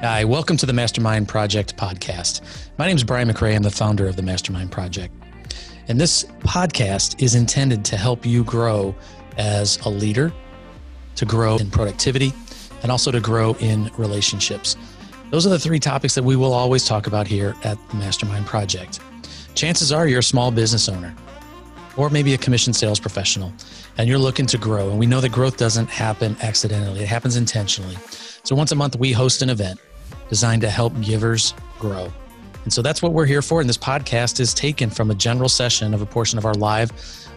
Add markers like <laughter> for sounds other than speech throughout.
Hi, welcome to the Mastermind Project podcast. My name is Brian McRae. I'm the founder of the Mastermind Project. And this podcast is intended to help you grow as a leader, to grow in productivity, and also to grow in relationships. Those are the three topics that we will always talk about here at the Mastermind Project. Chances are you're a small business owner or maybe a commission sales professional and you're looking to grow. And we know that growth doesn't happen accidentally, it happens intentionally. So once a month, we host an event designed to help givers grow. And so that's what we're here for. And this podcast is taken from a general session of a portion of our live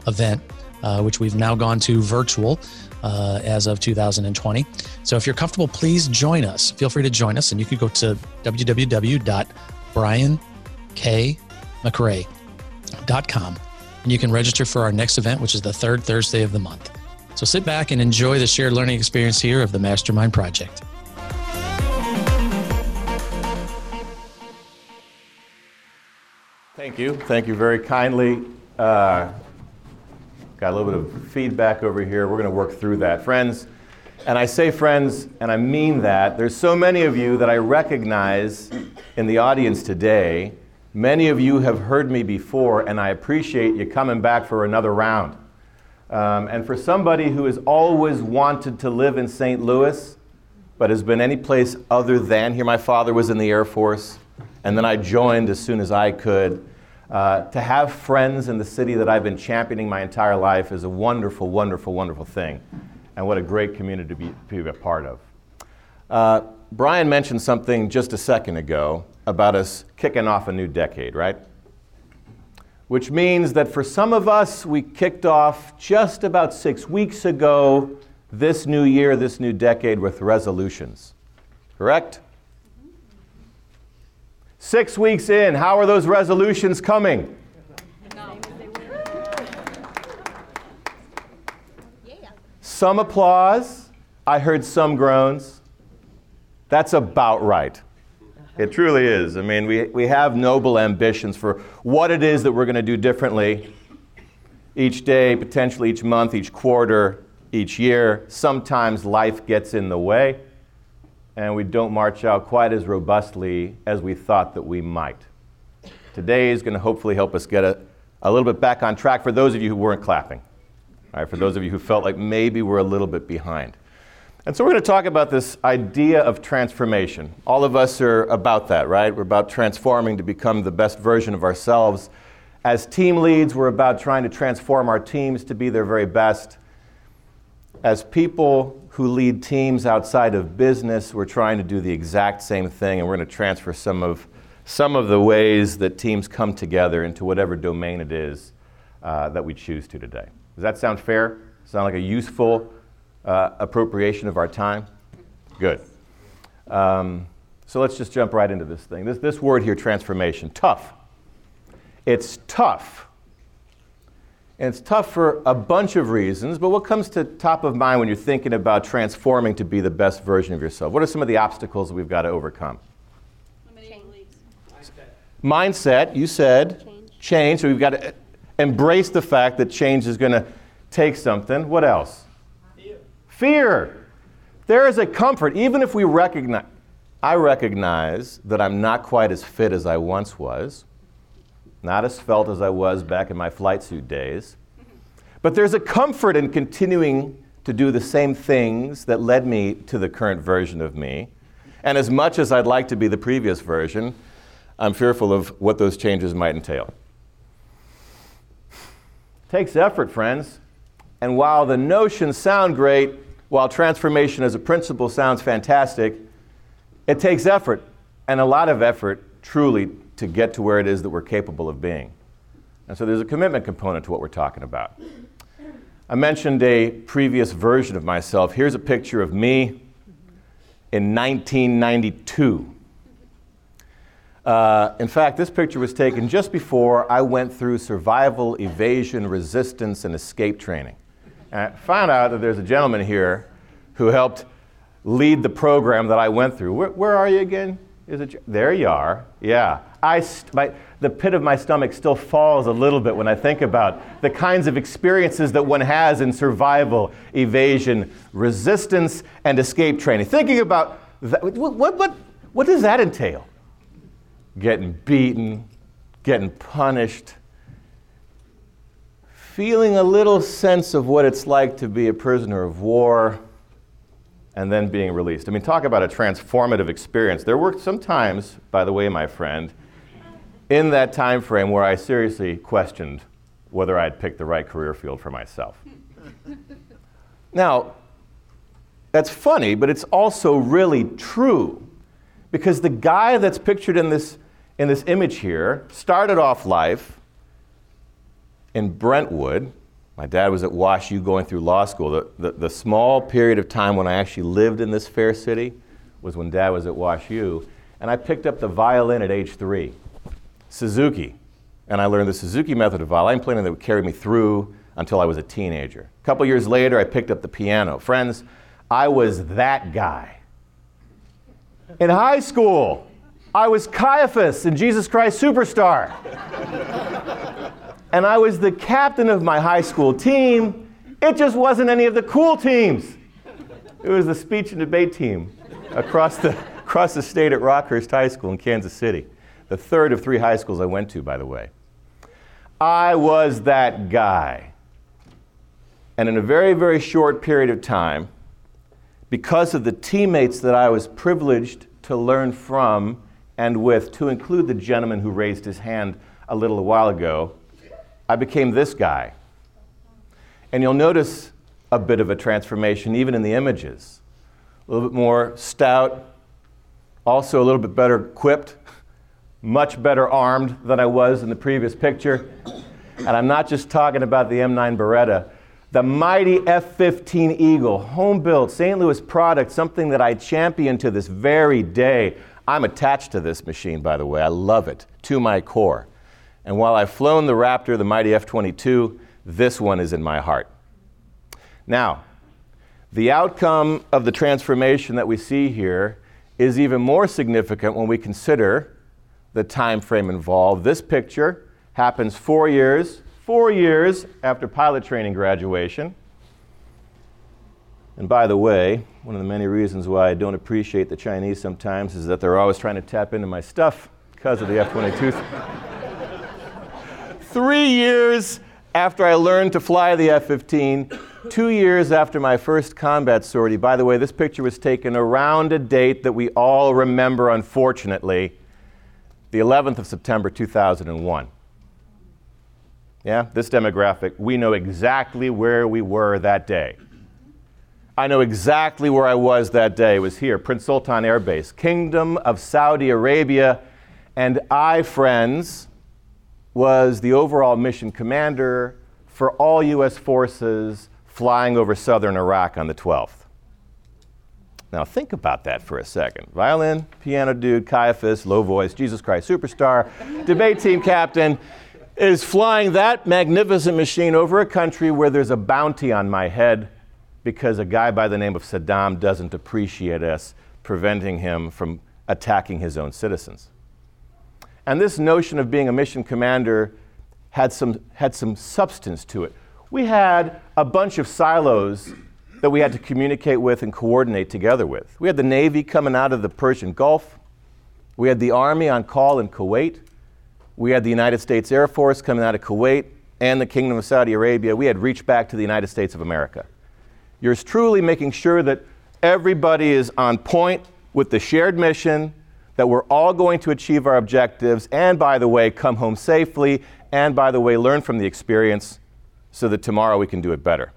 event, uh, which we've now gone to virtual uh, as of 2020. So if you're comfortable, please join us. Feel free to join us. And you can go to www.briankmcrae.com and you can register for our next event, which is the third Thursday of the month. So sit back and enjoy the shared learning experience here of the Mastermind Project. Thank you. Thank you very kindly. Uh, got a little bit of feedback over here. We're going to work through that. Friends, and I say friends, and I mean that, there's so many of you that I recognize in the audience today Many of you have heard me before, and I appreciate you coming back for another round. Um, and for somebody who has always wanted to live in St. Louis, but has been any place other than here, my father was in the Air Force, and then I joined as soon as I could. Uh, to have friends in the city that I've been championing my entire life is a wonderful, wonderful, wonderful thing. And what a great community to be, to be a part of. Uh, Brian mentioned something just a second ago about us kicking off a new decade, right? Which means that for some of us, we kicked off just about six weeks ago this new year, this new decade with resolutions. Correct? Six weeks in, how are those resolutions coming? Some applause. I heard some groans. That's about right. It truly is. I mean, we, we have noble ambitions for what it is that we're going to do differently each day, potentially each month, each quarter, each year. Sometimes life gets in the way, and we don't march out quite as robustly as we thought that we might. Today is going to hopefully help us get a, a little bit back on track for those of you who weren't clapping. All right, for those of you who felt like maybe we're a little bit behind. And so we're going to talk about this idea of transformation. All of us are about that, right? We're about transforming to become the best version of ourselves. As team leads, we're about trying to transform our teams to be their very best. As people who lead teams outside of business, we're trying to do the exact same thing, and we're going to transfer some of, some of the ways that teams come together into whatever domain it is uh, that we choose to today. Does that sound fair? Sound like a useful uh, appropriation of our time? Good. Um, so let's just jump right into this thing. This, this word here, transformation, tough. It's tough. And it's tough for a bunch of reasons, but what comes to top of mind when you're thinking about transforming to be the best version of yourself? What are some of the obstacles we've got to overcome? Mindset, you said. Change. change. So we've got to embrace the fact that change is going to take something. What else? Fear. Fear. There is a comfort, even if we recognize, I recognize that I'm not quite as fit as I once was, not as felt as I was back in my flight suit days. But there's a comfort in continuing to do the same things that led me to the current version of me. And as much as I'd like to be the previous version, I'm fearful of what those changes might entail. Takes effort, friends. And while the notions sound great, while transformation as a principle sounds fantastic, it takes effort, and a lot of effort, truly, to get to where it is that we're capable of being. And so there's a commitment component to what we're talking about. I mentioned a previous version of myself. Here's a picture of me in 1992. Uh, in fact, this picture was taken just before I went through survival, evasion, resistance, and escape training. And I found out that there's a gentleman here who helped lead the program that I went through. Where, where are you again? Is it there? You are. Yeah. I st- my, the pit of my stomach still falls a little bit when I think about the kinds of experiences that one has in survival, evasion, resistance, and escape training. Thinking about that, what, what, what, What does that entail? Getting beaten, getting punished, feeling a little sense of what it's like to be a prisoner of war, and then being released. I mean, talk about a transformative experience. There were sometimes, by the way, my friend, in that time frame where I seriously questioned whether I'd picked the right career field for myself. <laughs> now, that's funny, but it's also really true because the guy that's pictured in this, in this image here started off life in Brentwood. My dad was at Wash U going through law school. The, the, the, small period of time when I actually lived in this fair city was when dad was at Wash U. And I picked up the violin at age three, Suzuki. And I learned the Suzuki method of violin playing that would carry me through until I was a teenager. A couple years later, I picked up the piano. Friends, I was that guy. In high school, I was Caiaphas in Jesus Christ Superstar and I was the captain of my high school team. It just wasn't any of the cool teams. It was the speech and debate team across the, <laughs> across the state at Rockhurst High School in Kansas City, the third of three high schools I went to, by the way. I was that guy. And in a very, very short period of time, because of the teammates that I was privileged to learn from and with, to include the gentleman who raised his hand a little while ago, I became this guy. And you'll notice a bit of a transformation even in the images. A little bit more stout, also a little bit better equipped, much better armed than I was in the previous picture. And I'm not just talking about the M9 Beretta. The mighty F 15 Eagle, home built, St. Louis product, something that I champion to this very day. I'm attached to this machine, by the way. I love it to my core. And while I've flown the Raptor, the mighty F 22, this one is in my heart. Now, the outcome of the transformation that we see here is even more significant when we consider the time frame involved. This picture happens four years, four years after pilot training graduation. And by the way, one of the many reasons why I don't appreciate the Chinese sometimes is that they're always trying to tap into my stuff because of the F 22 <laughs> three years after I learned to fly the F 15, two years after my first combat sortie. By the way, this picture was taken around a date that we all remember, unfortunately, the 11th of September 2001. Yeah, this demographic, we know exactly where we were that day. I know exactly where I was that day. It was here, Prince Sultan Air Base, Kingdom of Saudi Arabia. And I, friends, was the overall mission commander for all U.S. forces flying over southern Iraq on the 12th. Now, think about that for a second. Violin, piano dude, Caiaphas, low voice, Jesus Christ superstar, debate team captain is flying that magnificent machine over a country where there's a bounty on my head because a guy by the name of Saddam doesn't appreciate us, preventing him from attacking his own citizens. And this notion of being a mission commander had some, had some substance to it. We had a bunch of silos that we had to communicate with and coordinate together with. We had the Navy coming out of the Persian Gulf. We had the Army on call in Kuwait. We had the United States Air Force coming out of Kuwait and the Kingdom of Saudi Arabia. We had reached back to the United States of America. Yours truly making sure that everybody is on point with the shared mission that we're all going to achieve our objectives, and by the way, come home safely, and by the way, learn from the experience so that tomorrow we can do it better.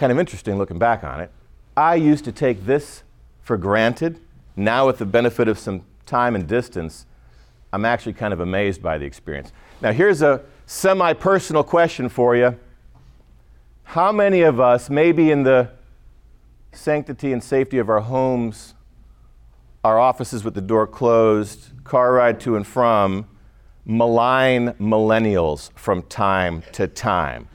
Kind of interesting looking back on it. I used to take this for granted. Now, with the benefit of some time and distance, I'm actually kind of amazed by the experience. Now, here's a semi personal question for you. How many of us, maybe in the sanctity and safety of our homes, our offices with the door closed, car ride to and from, malign millennials from time to time.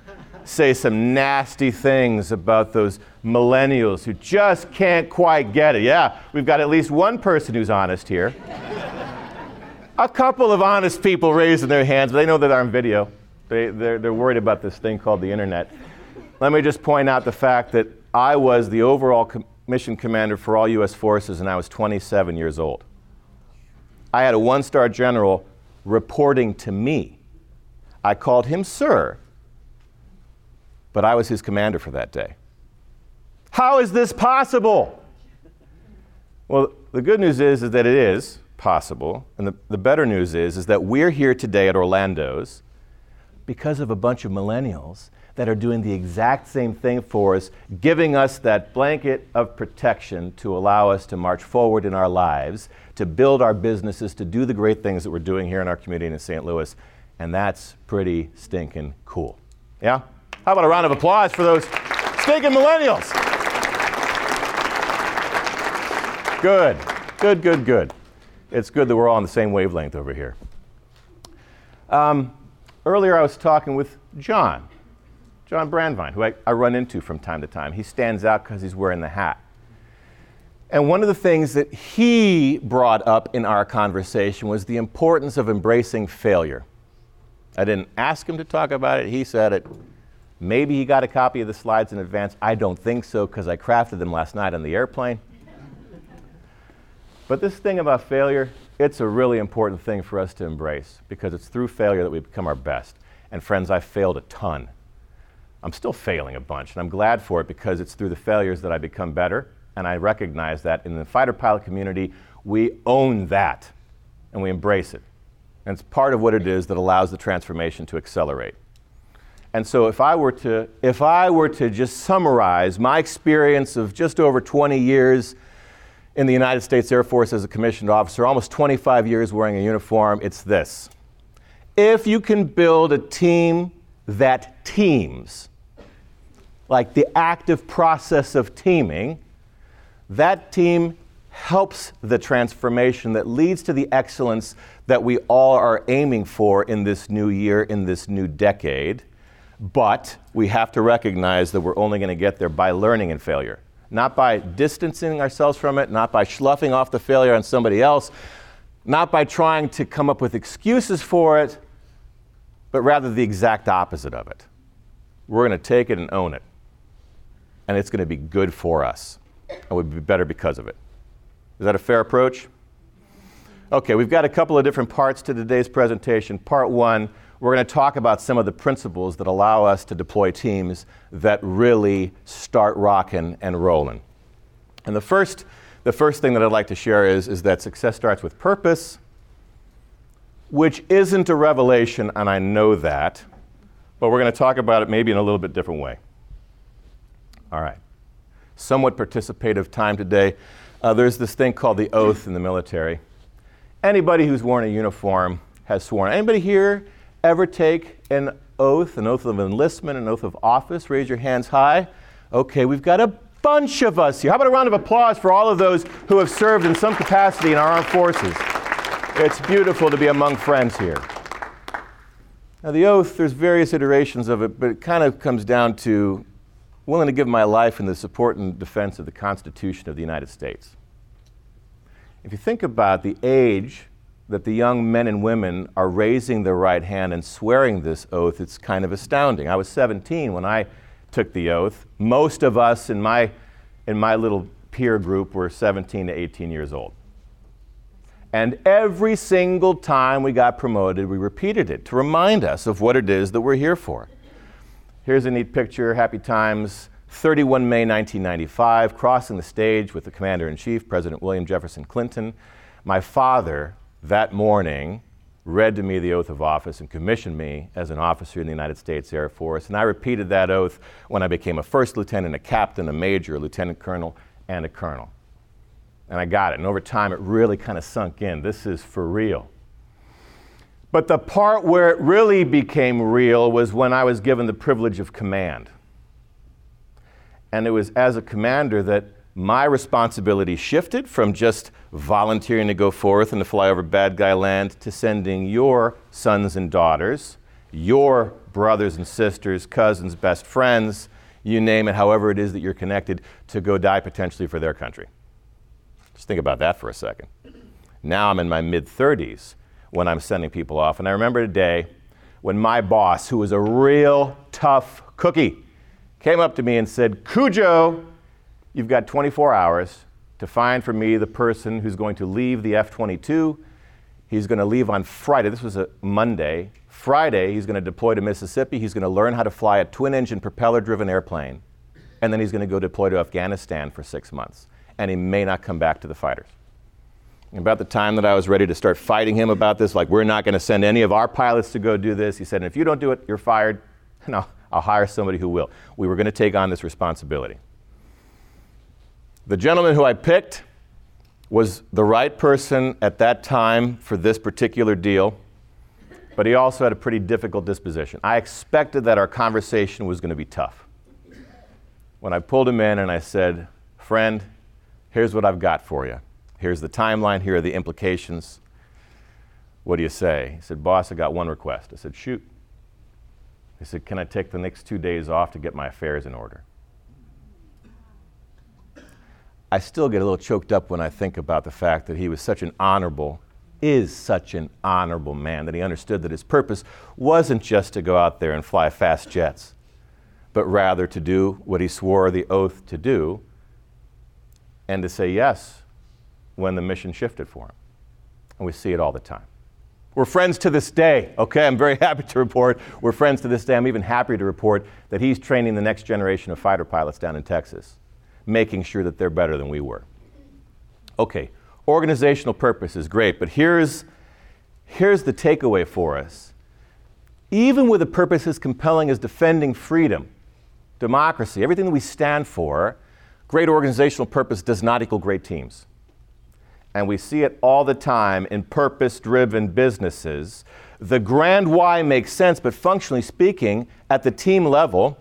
Say some nasty things about those millennials who just can't quite get it. Yeah, we've got at least one person who's honest here. A couple of honest people raising their hands, but they know that they're on video. They, they're, they're worried about this thing called the internet. Let me just point out the fact that I was the overall com- mission commander for all U.S. forces, and I was 27 years old. I had a one star general reporting to me. I called him sir, but I was his commander for that day. How is this possible? Well, the good news is, is that it is possible. And the, the better news is, is that we're here today at Orlando's because of a bunch of millennials that are doing the exact same thing for us, giving us that blanket of protection to allow us to march forward in our lives, to build our businesses, to do the great things that we're doing here in our community in St. Louis. And that's pretty stinking cool. Yeah? How about a round of applause for those stinking millennials? Good, good, good, good. It's good that we're all on the same wavelength over here. Um, earlier, I was talking with John, John Brandvine, who I, I run into from time to time. He stands out because he's wearing the hat. And one of the things that he brought up in our conversation was the importance of embracing failure. I didn't ask him to talk about it, he said it. Maybe he got a copy of the slides in advance. I don't think so because I crafted them last night on the airplane. But this thing about failure, it's a really important thing for us to embrace because it's through failure that we become our best. And friends, I've failed a ton. I'm still failing a bunch, and I'm glad for it because it's through the failures that I become better. And I recognize that in the fighter pilot community, we own that and we embrace it. And it's part of what it is that allows the transformation to accelerate. And so if I were to if I were to just summarize my experience of just over 20 years in the United States Air Force as a commissioned officer, almost 25 years wearing a uniform, it's this. If you can build a team that teams, like the active process of teaming, that team helps the transformation that leads to the excellence that we all are aiming for in this new year, in this new decade. But we have to recognize that we're only going to get there by learning and failure not by distancing ourselves from it, not by sloughing off the failure on somebody else, not by trying to come up with excuses for it, but rather the exact opposite of it. We're going to take it and own it. And it's going to be good for us. And we'll be better because of it. Is that a fair approach? Okay, we've got a couple of different parts to today's presentation. Part one, we're going to talk about some of the principles that allow us to deploy teams that really start rocking and rolling. And the first, the first thing that I'd like to share is, is that success starts with purpose, which isn't a revelation, and I know that, but we're going to talk about it maybe in a little bit different way. All right. Somewhat participative time today. Uh, there's this thing called the oath in the military. Anybody who's worn a uniform has sworn. Anybody here ever take an oath, an oath of enlistment, an oath of office? Raise your hands high. Okay, we've got a bunch of us here. How about a round of applause for all of those who have served in some capacity in our armed forces? It's beautiful to be among friends here. Now, the oath, there's various iterations of it, but it kind of comes down to willing to give my life in the support and defense of the Constitution of the United States. If you think about the age that the young men and women are raising their right hand and swearing this oath, it's kind of astounding. I was 17 when I took the oath. Most of us in my, in my little peer group were 17 to 18 years old. And every single time we got promoted, we repeated it to remind us of what it is that we're here for. Here's a neat picture, happy times. 31 May 1995, crossing the stage with the Commander in Chief, President William Jefferson Clinton. My father that morning read to me the oath of office and commissioned me as an officer in the United States Air Force. And I repeated that oath when I became a first lieutenant, a captain, a major, a lieutenant colonel, and a colonel. And I got it. And over time, it really kind of sunk in. This is for real. But the part where it really became real was when I was given the privilege of command. And it was as a commander that my responsibility shifted from just volunteering to go forth and to fly over bad guy land to sending your sons and daughters, your brothers and sisters, cousins, best friends, you name it, however it is that you're connected, to go die potentially for their country. Just think about that for a second. Now I'm in my mid 30s when I'm sending people off. And I remember a day when my boss, who was a real tough cookie, came up to me and said, Cujo, You've got 24 hours to find for me the person who's going to leave the F 22. He's going to leave on Friday. This was a Monday. Friday, he's going to deploy to Mississippi. He's going to learn how to fly a twin engine propeller driven airplane. And then he's going to go deploy to Afghanistan for six months. And he may not come back to the fighters. About the time that I was ready to start fighting him about this, like, we're not going to send any of our pilots to go do this, he said, if you don't do it, you're fired. <laughs> And I'll, I'll hire somebody who will. We were going to take on this responsibility. The gentleman who I picked was the right person at that time for this particular deal, but he also had a pretty difficult disposition. I expected that our conversation was going to be tough. When I pulled him in and I said, Friend, here's what I've got for you. Here's the timeline, here are the implications. What do you say? He said, Boss, I got one request. I said, Shoot. He said, Can I take the next two days off to get my affairs in order? I still get a little choked up when I think about the fact that he was such an honorable, is such an honorable man, that he understood that his purpose wasn't just to go out there and fly fast jets, but rather to do what he swore the oath to do and to say yes when the mission shifted for him. And we see it all the time. We're friends to this day, okay? I'm very <laughs> happy to report we're friends to this day. I'm even happier to report that he's training the next generation of fighter pilots down in Texas making sure that they're better than we were. Okay, organizational purpose is great, but here's, here's the takeaway for us. Even with a purpose as compelling as defending freedom, democracy, everything that we stand for, great organizational purpose does not equal great teams. And we see it all the time in purpose driven businesses. The grand why makes sense, but functionally speaking, at the team level,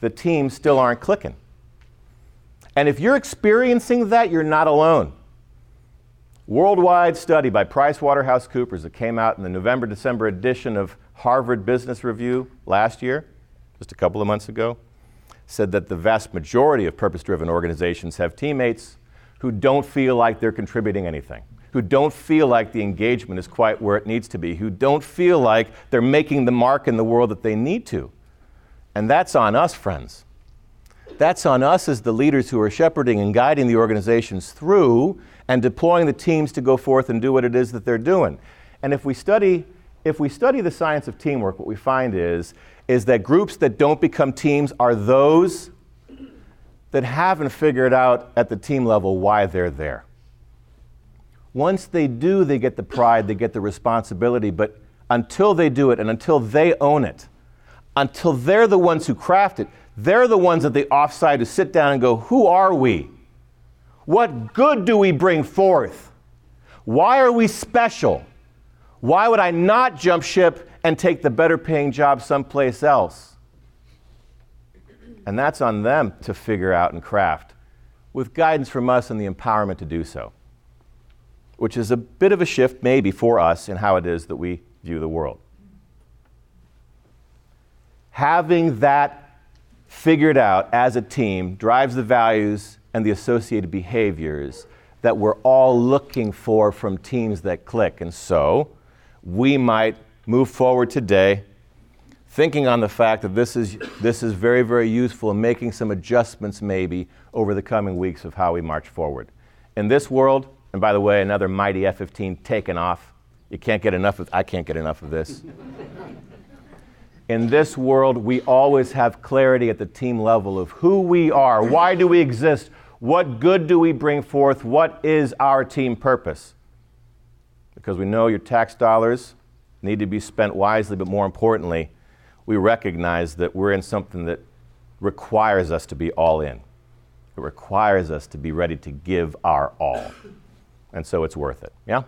the teams still aren't clicking. And if you're experiencing that, you're not alone. Worldwide study by PricewaterhouseCoopers that came out in the November December edition of Harvard Business Review last year, just a couple of months ago, said that the vast majority of purpose driven organizations have teammates who don't feel like they're contributing anything, who don't feel like the engagement is quite where it needs to be, who don't feel like they're making the mark in the world that they need to. And that's on us, friends. That's on us as the leaders who are shepherding and guiding the organizations through and deploying the teams to go forth and do what it is that they're doing. And if we study, if we study the science of teamwork, what we find is, is that groups that don't become teams are those that haven't figured out at the team level why they're there. Once they do, they get the pride, they get the responsibility, but until they do it and until they own it, until they're the ones who craft it, they're the ones at the offside who sit down and go, Who are we? What good do we bring forth? Why are we special? Why would I not jump ship and take the better paying job someplace else? And that's on them to figure out and craft with guidance from us and the empowerment to do so, which is a bit of a shift, maybe, for us in how it is that we view the world. Having that figured out as a team drives the values and the associated behaviors that we're all looking for from teams that click. And so we might move forward today thinking on the fact that this is, this is very, very useful and making some adjustments maybe over the coming weeks of how we march forward. In this world, and by the way, another mighty F 15 taken off. You can't get enough of I can't get enough of this in this world, we always have clarity at the team level of who we are, why do we exist, what good do we bring forth, what is our team purpose. Because we know your tax dollars need to be spent wisely, but more importantly, we recognize that we're in something that requires us to be all in. It requires us to be ready to give our all. And so it's worth it. Yeah?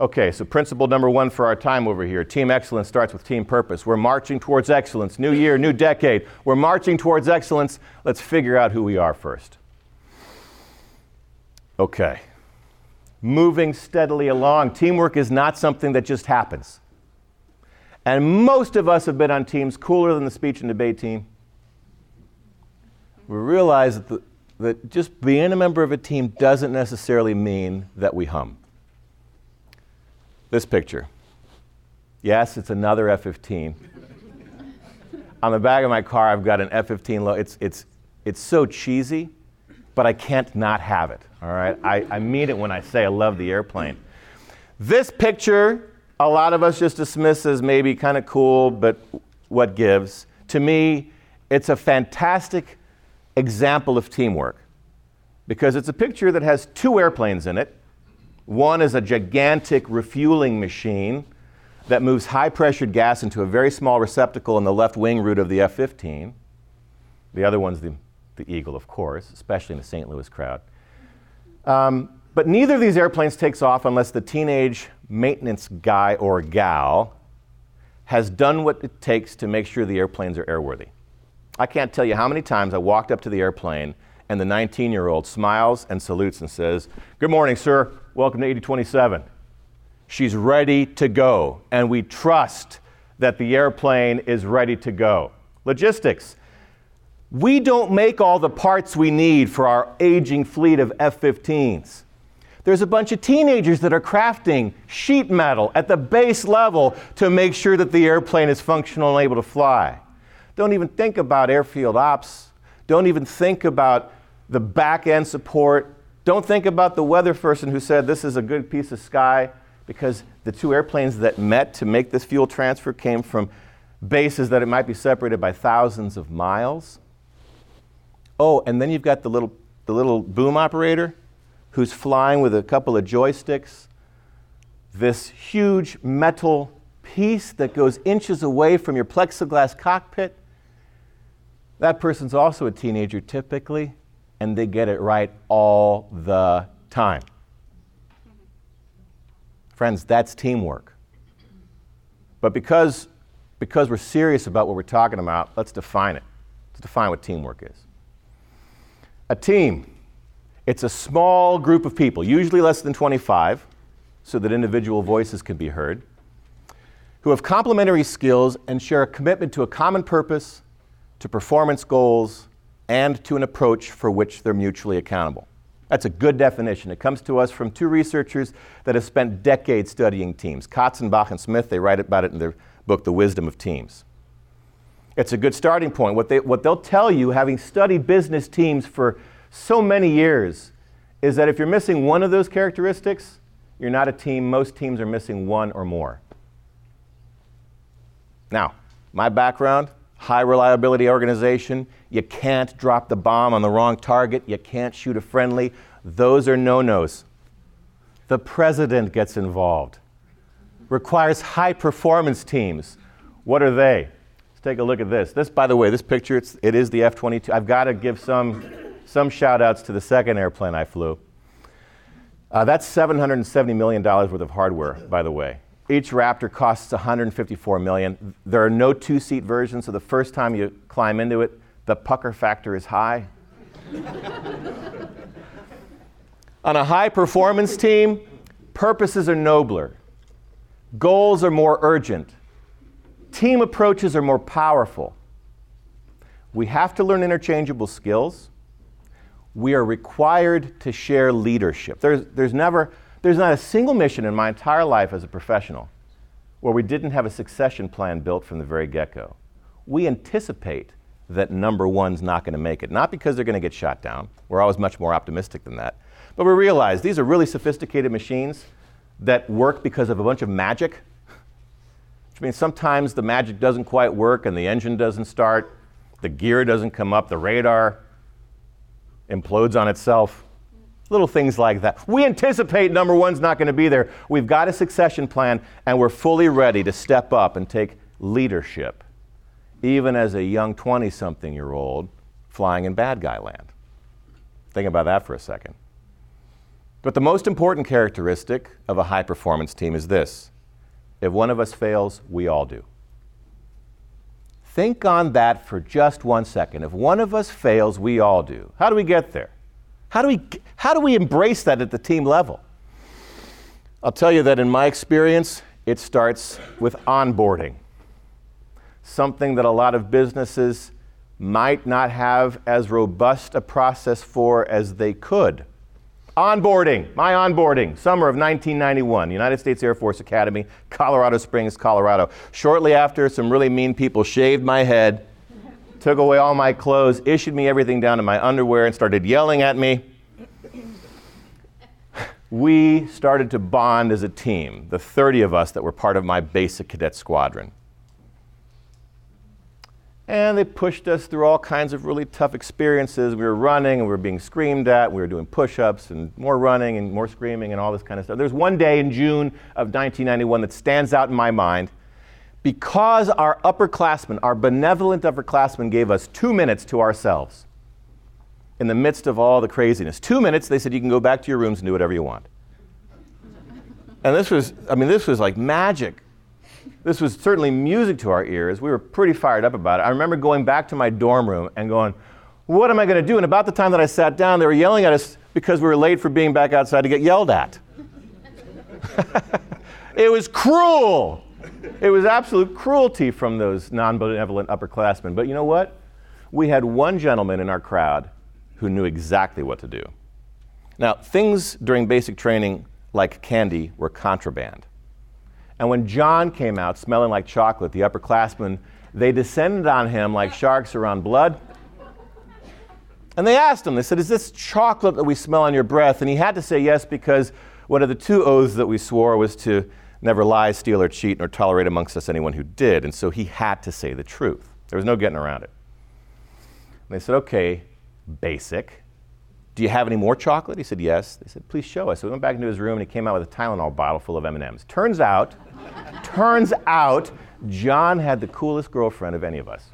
Okay, so principle number one for our time over here team excellence starts with team purpose. We're marching towards excellence. New year, new decade. We're marching towards excellence. Let's figure out who we are first. Okay, moving steadily along. Teamwork is not something that just happens. And most of us have been on teams cooler than the speech and debate team. We realize that, the, that just being a member of a team doesn't necessarily mean that we hum. This picture. Yes, it's another F 15. On the back of my car, I've got an F 15 logo. It's, it's, It's so cheesy, but I can't not have it. All right? I, I mean it when I say I love the airplane. This picture, a lot of us just dismiss as maybe kind of cool, but what gives? To me, it's a fantastic example of teamwork because it's a picture that has two airplanes in it. One is a gigantic refueling machine that moves high pressured gas into a very small receptacle in the left wing root of the F 15. The other one's the, the Eagle, of course, especially in the St. Louis crowd. Um, but neither of these airplanes takes off unless the teenage maintenance guy or gal has done what it takes to make sure the airplanes are airworthy. I can't tell you how many times I walked up to the airplane and the 19 year old smiles and salutes and says, Good morning, sir. Welcome to 8027. She's ready to go, and we trust that the airplane is ready to go. Logistics. We don't make all the parts we need for our aging fleet of F 15s. There's a bunch of teenagers that are crafting sheet metal at the base level to make sure that the airplane is functional and able to fly. Don't even think about airfield ops. Don't even think about the back end support. Don't think about the weather person who said this is a good piece of sky because the two airplanes that met to make this fuel transfer came from bases that it might be separated by thousands of miles. Oh, and then you've got the little, the little boom operator who's flying with a couple of joysticks. This huge metal piece that goes inches away from your plexiglass cockpit. That person's also a teenager typically, and they get it right all the time. Friends, that's teamwork. But because, because we're serious about what we're talking about, let's define it. Let's define what teamwork is. A team, it's a small group of people, usually less than 25, so that individual voices can be heard, who have complementary skills and share a commitment to a common purpose, to performance goals, and to an approach for which they're mutually accountable. That's a good definition. It comes to us from two researchers that have spent decades studying teams. Katzenbach and Smith, they write about it in their book, The Wisdom of Teams. It's a good starting point. What, they, what they'll tell you, having studied business teams for so many years, is that if you're missing one of those characteristics, you're not a team. Most teams are missing one or more. Now, my background, high reliability organization. You can't drop the bomb on the wrong target. You can't shoot a friendly. Those are no nos. The president gets involved. Requires high performance teams. What are they? Let's take a look at this. This, by the way, this picture, it's, it is the F 22. I've got to give some, some shout outs to the second airplane I flew. Uh, that's $770 million worth of hardware, by the way. Each Raptor costs 154 million. There are no two-seat versions, so the first time you climb into it, the pucker factor is high. <laughs> On a high performance team, purposes are nobler. Goals are more urgent. Team approaches are more powerful. We have to learn interchangeable skills. We are required to share leadership. There's, there's never, there's not a single mission in my entire life as a professional where we didn't have a succession plan built from the very get go. We anticipate that number one's not going to make it, not because they're going to get shot down. We're always much more optimistic than that. But we realize these are really sophisticated machines that work because of a bunch of magic, which means sometimes the magic doesn't quite work and the engine doesn't start, the gear doesn't come up, the radar implodes on itself. Little things like that. We anticipate number one's not going to be there. We've got a succession plan, and we're fully ready to step up and take leadership, even as a young 20 something year old flying in bad guy land. Think about that for a second. But the most important characteristic of a high performance team is this if one of us fails, we all do. Think on that for just one second. If one of us fails, we all do. How do we get there? How do we, how do we embrace that at the team level? I'll tell you that in my experience, it starts with onboarding. Something that a lot of businesses might not have as robust a process for as they could. Onboarding, my onboarding, summer of 1991, United States Air Force Academy, Colorado Springs, Colorado. Shortly after, some really mean people shaved my head took away all my clothes, issued me everything down to my underwear, and started yelling at me. <laughs> We started to bond as a team, the 30 of us that were part of my basic cadet squadron. And they pushed us through all kinds of really tough experiences. We were running and we were being screamed at. We were doing push ups and more running and more screaming and all this kind of stuff. There's one day in June of 1991 that stands out in my mind because our upperclassmen, our benevolent upperclassmen, gave us two minutes to ourselves in the midst of all the craziness. Two minutes, they said, you can go back to your rooms and do whatever you want. And this was, I mean, this was like magic this was certainly music to our ears. We were pretty fired up about it. I remember going back to my dorm room and going, What am I going to do? And about the time that I sat down, they were yelling at us because we were late for being back outside to get yelled at. <laughs> it was cruel. It was absolute cruelty from those non benevolent upperclassmen. But you know what? We had one gentleman in our crowd who knew exactly what to do. Now, things during basic training like candy were contraband. And when John came out smelling like chocolate, the upperclassmen, they descended on him like <laughs> sharks around blood. And they asked him, they said, Is this chocolate that we smell on your breath? And he had to say yes because one of the two oaths that we swore was to never lie, steal, or cheat, nor tolerate amongst us anyone who did. And so he had to say the truth. There was no getting around it. And they said, Okay, basic. Do you have any more chocolate? He said, Yes. They said, Please show us. So we went back into his room and he came out with a Tylenol bottle full of M&Ms. Turns out, turns out, John had the coolest girlfriend of any of us.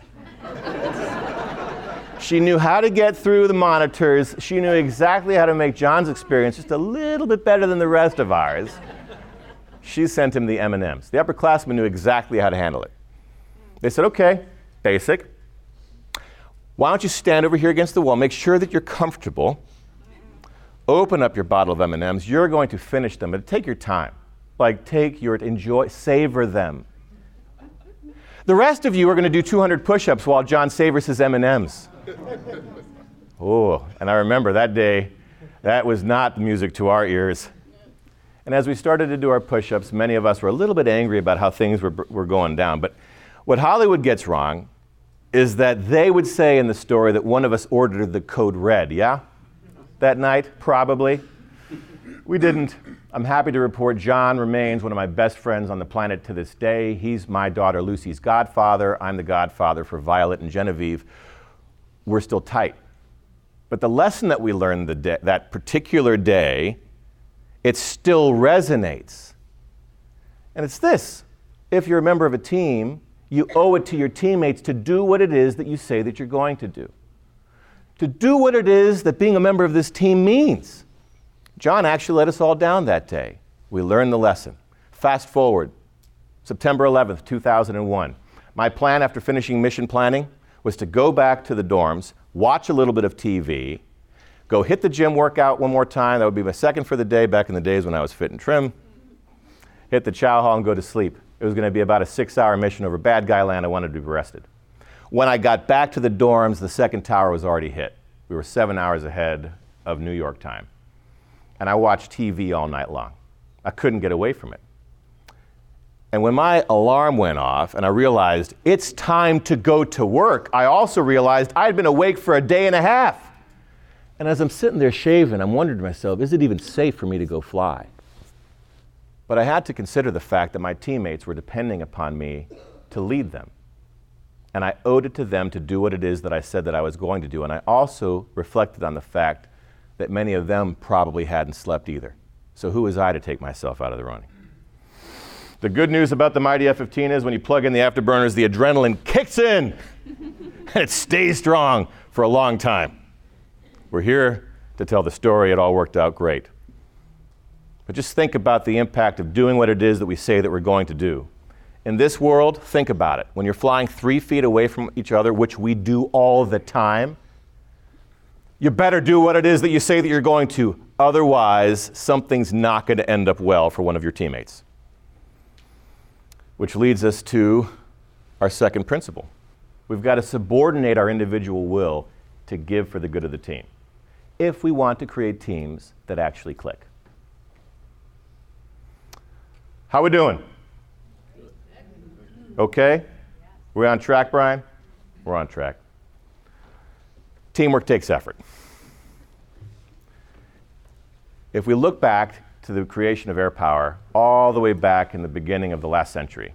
she knew how to get through the monitors. She knew exactly how to make John's experience just a little bit better than the rest of ours. She sent him the M&Ms. The upperclassmen knew exactly how to handle it. They said, "Okay, basic. Why don't you stand over here against the wall? Make sure that you're comfortable." open up your bottle of M&Ms, you're going to finish them, but take your time. Like take your enjoy savor them. The rest of you are going to do 200 push-ups while John savors his M&Ms. <laughs> oh, and I remember that day, that was not music to our ears. And as we started to do our push-ups, many of us were a little bit angry about how things were, were going down. But what Hollywood gets wrong is that they would say in the story that one of us ordered the code red, yeah? that night? Probably. We didn't. I'm happy to report John remains one of my best friends on the planet to this day. He's my daughter Lucy's godfather. I'm the godfather for Violet and Genevieve. We're still tight. But the lesson that we learned day, that particular day, it still resonates. And it's this if you're a member of a team, you owe it to your teammates to do what it is that you say that you're going to do to do what it is that being a member of this team means. John actually let us all down that day. We learned the lesson. Fast forward, September 11th, 2001. My plan after finishing mission planning was to go back to the dorms, watch a little bit of TV, go hit the gym workout one more time. That would be my second for the day back in the days when I was fit and trim. Hit the chow hall and go to sleep. It was going to be about a six hour mission over bad guy land. I wanted to be arrested. When I got back to the dorms, the second tower was already hit. We were seven hours ahead of New York time. And I watched TV all night long. I couldn't get away from it. And when my alarm went off and I realized it's time to go to work, I also realized I'd been awake for a day and a half. And as I'm sitting there shaving, I'm wondering to myself, is it even safe for me to go fly? But I had to consider the fact that my teammates were depending upon me to lead them and I owed it to them to do what it is that I said that I was going to do. And I also reflected on the fact that many of them probably hadn't slept either. So who was I to take myself out of the running? The good news about the Mighty F-15 is when you plug in the afterburners, the adrenaline kicks in <laughs> and it stays strong for a long time. We're here to tell the story. It all worked out great. But just think about the impact of doing what it is that we say that we're going to do in this world, think about it. When you're flying three feet away from each other, which we do all the time, you better do what it is that you say that you're going to. Otherwise, something's not going to end up well for one of your teammates. Which leads us to our second principle. We've got to subordinate our individual will to give for the good of the team if we want to create teams that actually click. How we doing? Okay? We're on track, Brian? We're on track. Teamwork takes effort. If we look back to the creation of air power all the way back in the beginning of the last century,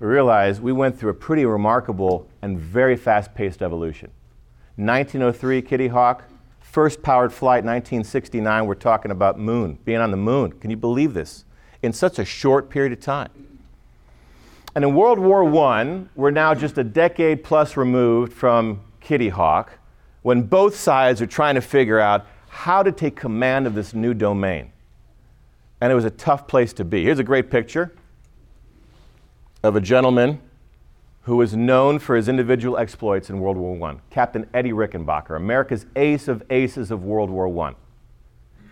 we realize we went through a pretty remarkable and very fast paced evolution. 1903, Kitty Hawk, first powered flight, 1969, we're talking about moon, being on the moon. Can you believe this? In such a short period of time. And in World War I, we're now just a decade plus removed from Kitty Hawk, when both sides are trying to figure out how to take command of this new domain. And it was a tough place to be. Here's a great picture of a gentleman who was known for his individual exploits in World War I, Captain Eddie Rickenbacker, America's ace of aces of World War I.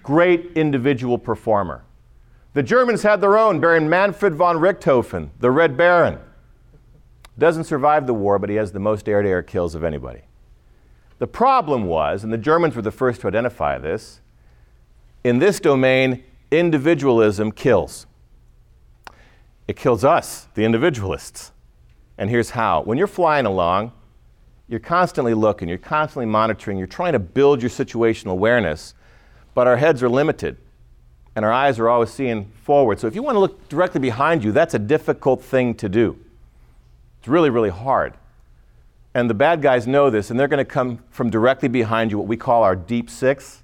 Great individual performer. The Germans had their own, Baron Manfred von Richthofen, the Red Baron. Doesn't survive the war, but he has the most air to air kills of anybody. The problem was, and the Germans were the first to identify this, in this domain, individualism kills. It kills us, the individualists. And here's how. When you're flying along, you're constantly looking, you're constantly monitoring, you're trying to build your situational awareness, but our heads are limited and our eyes are always seeing forward. So if you want to look directly behind you, that's a difficult thing to do. It's really, really hard. And the bad guys know this, and they're going to come from directly behind you, what we call our deep six,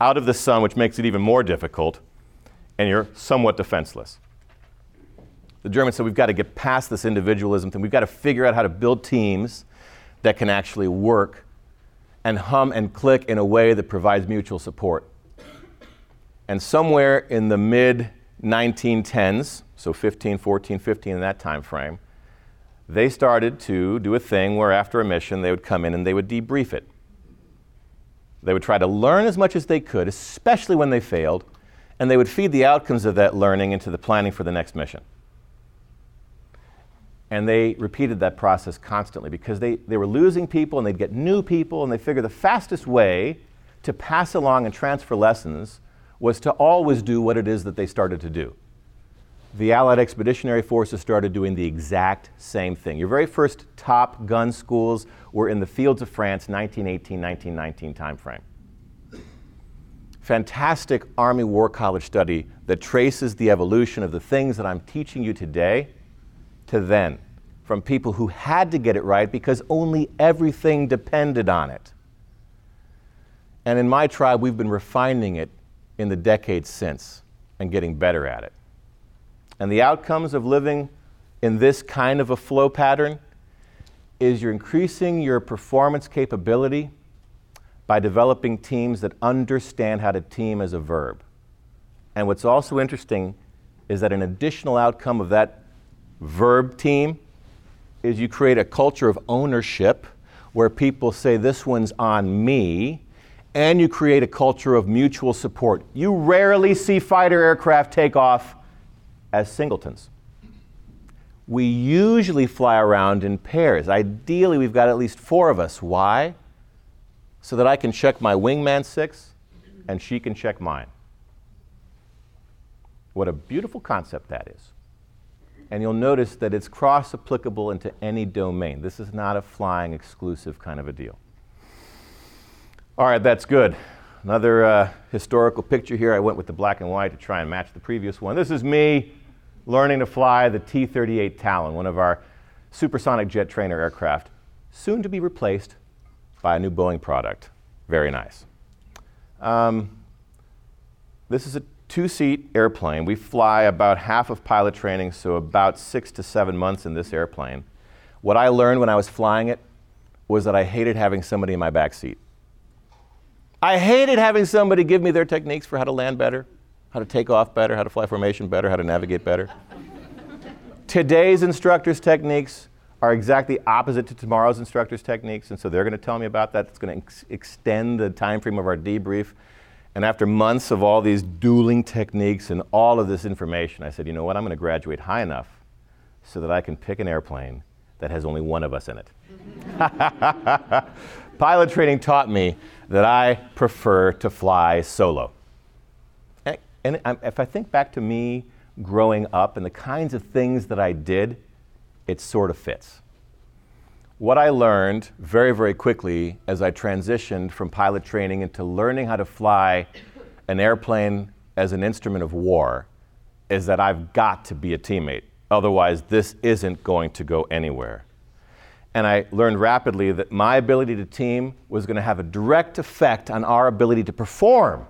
out of the sun, which makes it even more difficult, and you're somewhat defenseless. The Germans said we've got to get past this individualism thing. We've got to figure out how to build teams that can actually work and hum and click in a way that provides mutual support. And somewhere in the mid 1910s, so 15, 14, 15 in that time frame, they started to do a thing where after a mission they would come in and they would debrief it. They would try to learn as much as they could, especially when they failed, and they would feed the outcomes of that learning into the planning for the next mission. And they repeated that process constantly because they, they were losing people and they'd get new people, and they figured the fastest way to pass along and transfer lessons was to always do what it is that they started to do. The Allied Expeditionary Forces started doing the exact same thing. Your very first top gun schools were in the fields of France, 1918 1919 timeframe. Fantastic Army War College study that traces the evolution of the things that I'm teaching you today to then, from people who had to get it right because only everything depended on it. And in my tribe, we've been refining it in the decades since and getting better at it. And the outcomes of living in this kind of a flow pattern is you're increasing your performance capability by developing teams that understand how to team as a verb. And what's also interesting is that an additional outcome of that verb team is you create a culture of ownership where people say, This one's on me, and you create a culture of mutual support. You rarely see fighter aircraft take off as singletons. We usually fly around in pairs. Ideally, we've got at least four of us. Why? So that I can check my wingman six and she can check mine. What a beautiful concept that is. And you'll notice that it's cross applicable into any domain. This is not a flying exclusive kind of a deal. All right, that's good. Another uh, historical picture here. I went with the black and white to try and match the previous one. This is me learning to fly the T 38 Talon, one of our supersonic jet trainer aircraft, soon to be replaced by a new Boeing product. Very nice. Um, this is a two seat airplane. We fly about half of pilot training, so about six to seven months in this airplane. What I learned when I was flying it was that I hated having somebody in my back seat. I hated having somebody give me their techniques for how to land better, how to take off better, how to fly formation better, how to navigate better. <laughs> Today's instructors' techniques are exactly opposite to tomorrow's instructors' techniques, and so they're going to tell me about that. It's going to ex- extend the time frame of our debrief. And after months of all these dueling techniques and all of this information, I said, you know what, I'm going to graduate high enough so that I can pick an airplane that has only one of us in it. <laughs> Pilot training taught me that I prefer to fly solo. And, if I think back to me growing up and the kinds of things that I did, it sort of fits. What I learned very, very quickly as I transitioned from pilot training into learning how to fly an airplane as an instrument of war is that I've got to be a teammate. Otherwise, this isn't going to go anywhere. And I learned rapidly that my ability to team was going to have a direct effect on our ability to perform.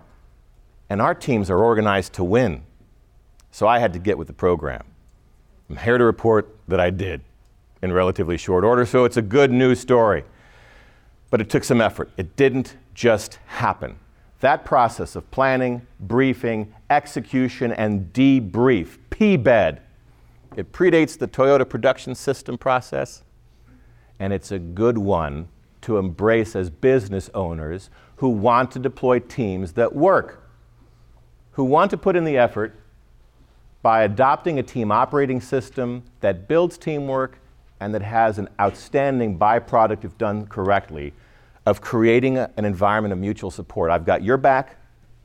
And our teams are organized to win. So I had to get with the program. I'm here to report that I did in relatively short order, so it's a good news story. But it took some effort. It didn't just happen. That process of planning, briefing, execution, and debrief, PBED, it predates the Toyota production system process, and it's a good one to embrace as business owners who want to deploy teams that work, who want to put in the effort by adopting a team operating system that builds teamwork and that has an outstanding byproduct, if done correctly, of creating a, an environment of mutual support. I've got your back,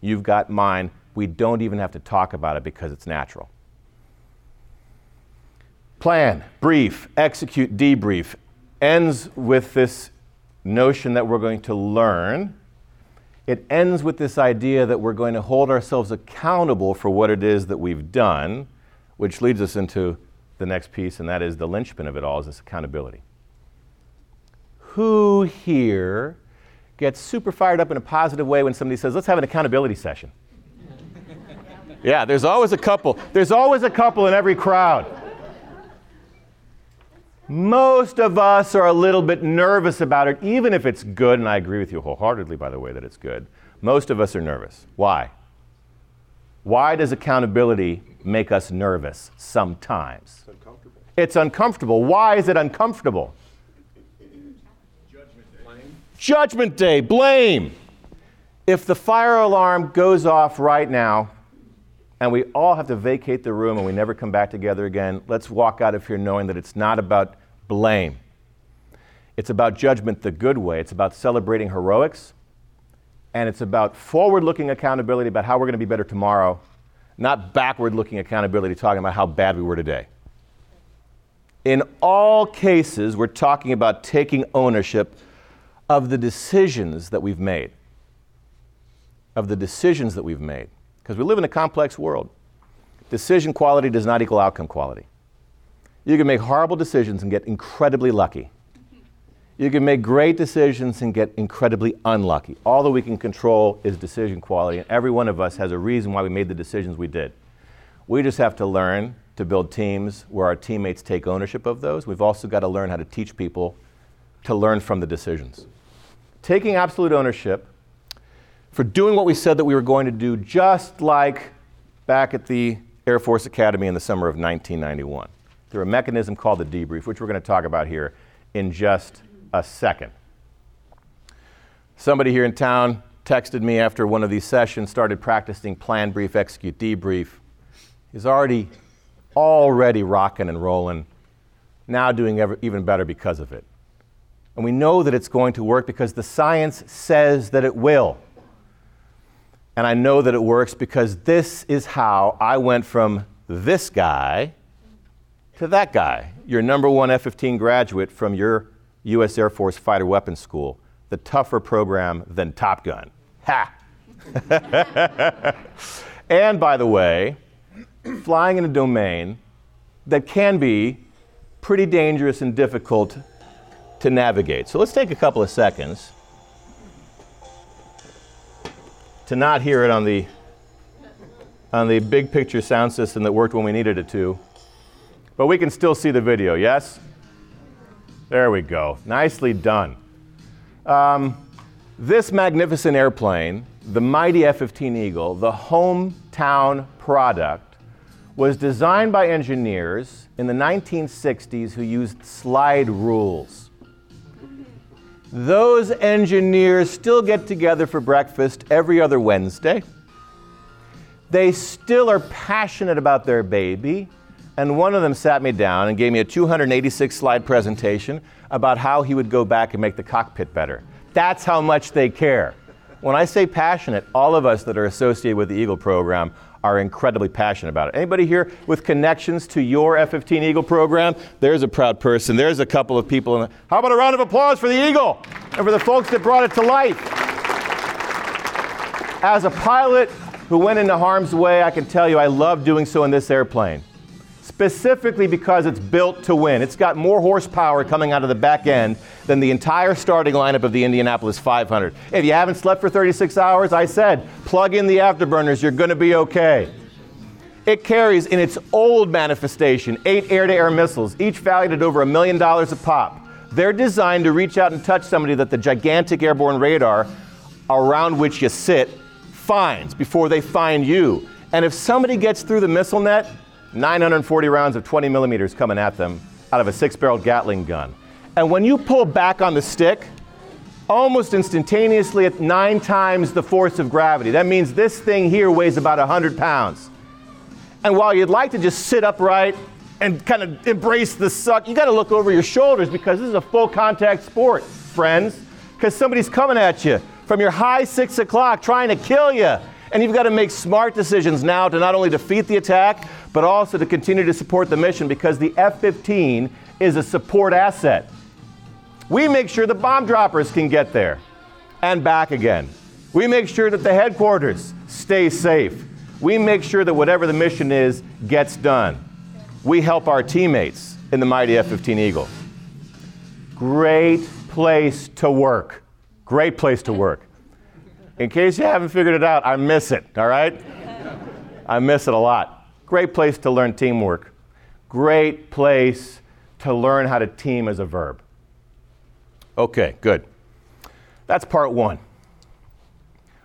you've got mine. We don't even have to talk about it because it's natural. Plan, brief, execute, debrief ends with this notion that we're going to learn. It ends with this idea that we're going to hold ourselves accountable for what it is that we've done, which leads us into the next piece, and that is the linchpin of it all is this accountability. Who here gets super fired up in a positive way when somebody says, let's have an accountability session? <laughs> yeah, there's always a couple. There's always a couple in every crowd. Most of us are a little bit nervous about it, even if it's good, and I agree with you wholeheartedly, by the way, that it's good. Most of us are nervous. Why? Why does accountability make us nervous sometimes? It's uncomfortable. Why is it uncomfortable? Judgment day. Blame. Judgment day, blame. If the fire alarm goes off right now, and we all have to vacate the room and we never come back together again, let's walk out of here knowing that it's not about blame. It's about judgment the good way. It's about celebrating heroics. And it's about forward looking accountability about how we're going to be better tomorrow not backward looking accountability, talking about how bad we were today. In all cases, we're talking about taking ownership of the decisions that we've made. Of the decisions that we've made. Because we live in a complex world. Decision quality does not equal outcome quality. You can make horrible decisions and get incredibly lucky. You can make great decisions and get incredibly unlucky. All that we can control is decision quality, and every one of us has a reason why we made the decisions we did. We just have to learn to build teams where our teammates take ownership of those. We've also got to learn how to teach people to learn from the decisions. Taking absolute ownership for doing what we said that we were going to do, just like back at the Air Force Academy in the summer of 1991, through a mechanism called the debrief, which we're going to talk about here in just a second. Somebody here in town texted me after one of these sessions, started practicing plan, brief, execute, debrief. He's already, already rocking and rolling, now doing ever, even better because of it. And we know that it's going to work because the science says that it will. And I know that it works because this is how I went from this guy to that guy, your number one F 15 graduate from your U.S. Air Force Fighter Weapons School, the tougher program than Top Gun. Ha! <laughs> and by the way, flying in a domain that can be pretty dangerous and difficult to navigate. So let's take a couple of seconds to not hear it on the on the big picture sound system that worked when we needed it to. But we can still see the video, yes? There we go. Nicely done. Um, this magnificent airplane, the mighty F 15 Eagle, the hometown product, was designed by engineers in the 1960s who used slide rules. Those engineers still get together for breakfast every other Wednesday. They still are passionate about their baby and one of them sat me down and gave me a 286 slide presentation about how he would go back and make the cockpit better. That's how much they care. When I say passionate, all of us that are associated with the Eagle program are incredibly passionate about it. Anybody here with connections to your F-15 Eagle program? There's a proud person. There's a couple of people. In the, how about a round of applause for the Eagle and for the folks that brought it to life? As a pilot who went into harm's way, I can tell you I love doing so in this airplane specifically because it's built to win. It's got more horsepower coming out of the back end than the entire starting lineup of the Indianapolis 500. If you haven't slept for 36 hours, I said, plug in the afterburners, you're going to be okay. It carries in its old manifestation eight air to air missiles, each valued at over a million dollars a pop. They're designed to reach out and touch somebody that the gigantic airborne radar around which you sit finds before they find you. And if somebody gets through the missile net, 940 rounds of 20 millimeters coming at them out of a six barreled Gatling gun. And when you pull back on the stick, almost instantaneously at nine times the force of gravity. That means this thing here weighs about 100 pounds. And while you'd like to just sit upright and kind of embrace the suck, you got to look over your shoulders because this is a full contact sport, friends. Because somebody's coming at you from your high six o'clock trying to kill you. And you've got to make smart decisions now to not only defeat the attack, but also to continue to support the mission because the F 15 is a support asset. We make sure the bomb droppers can get there and back again. We make sure that the headquarters stay safe. We make sure that whatever the mission is gets done. We help our teammates in the mighty F 15 Eagle. Great place to work. Great place to work. In case you haven't figured it out, I miss it, all right? I miss it a lot. Great place to learn teamwork. Great place to learn how to team as a verb. Okay, good. That's part one.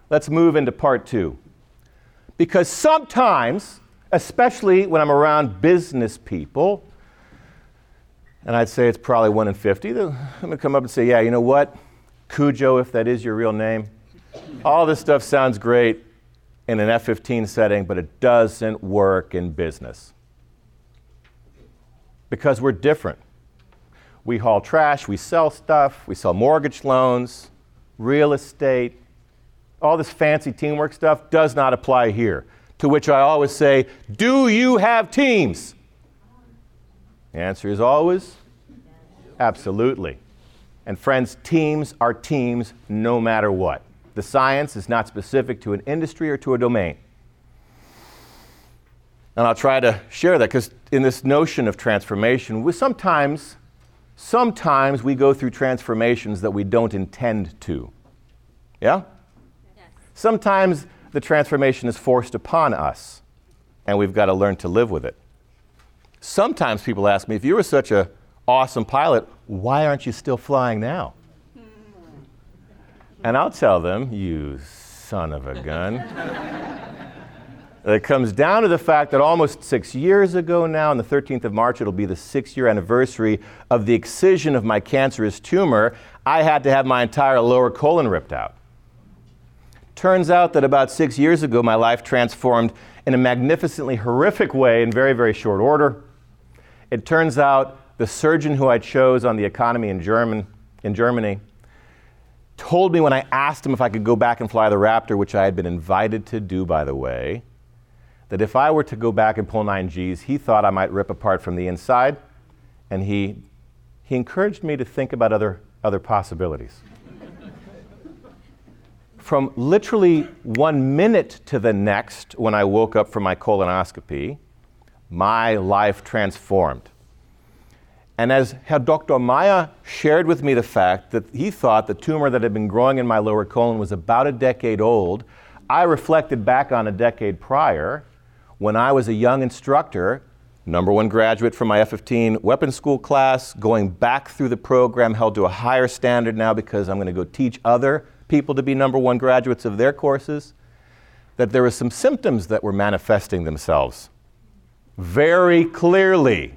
Let's move into part two. Because sometimes, especially when I'm around business people, and I'd say it's probably one in 50, they're going to come up and say, Yeah, you know what? Cujo, if that is your real name, all this stuff sounds great in an F 15 setting, but it doesn't work in business. Because we're different. We haul trash, we sell stuff, we sell mortgage loans, real estate. All this fancy teamwork stuff does not apply here. To which I always say, Do you have teams? The answer is always absolutely. And friends, teams are teams no matter what. The science is not specific to an industry or to a domain. And I'll try to share that because in this notion of transformation, we sometimes, sometimes we go through transformations that we don't intend to. Yeah? Yes. Sometimes the transformation is forced upon us, and we've got to learn to live with it. Sometimes people ask me, if you were such an awesome pilot, why aren't you still flying now? And I'll tell them, you son of a gun. it comes down to the fact that almost six years ago now, on the 13th of March, it'll be the six year anniversary of the excision of my cancerous tumor. I had to have my entire lower colon ripped out. Turns out that about six years ago, my life transformed in a magnificently horrific way in very, very short order. It turns out the surgeon who I chose on the economy in, German, in Germany told me when I asked him if I could go back and fly the Raptor, which I had been invited to do, by the way, that if I were to go back and pull 9Gs, he thought I might rip apart from the inside, and he, he encouraged me to think about other, other possibilities. <laughs> from literally one minute to the next, when I woke up from my colonoscopy, my life transformed. And as Dr. Maya shared with me the fact that he thought the tumor that had been growing in my lower colon was about a decade old, I reflected back on a decade prior when I was a young instructor, number one graduate from my F 15 weapons school class, going back through the program, held to a higher standard now because I'm going to go teach other people to be number one graduates of their courses, that there were some symptoms that were manifesting themselves very clearly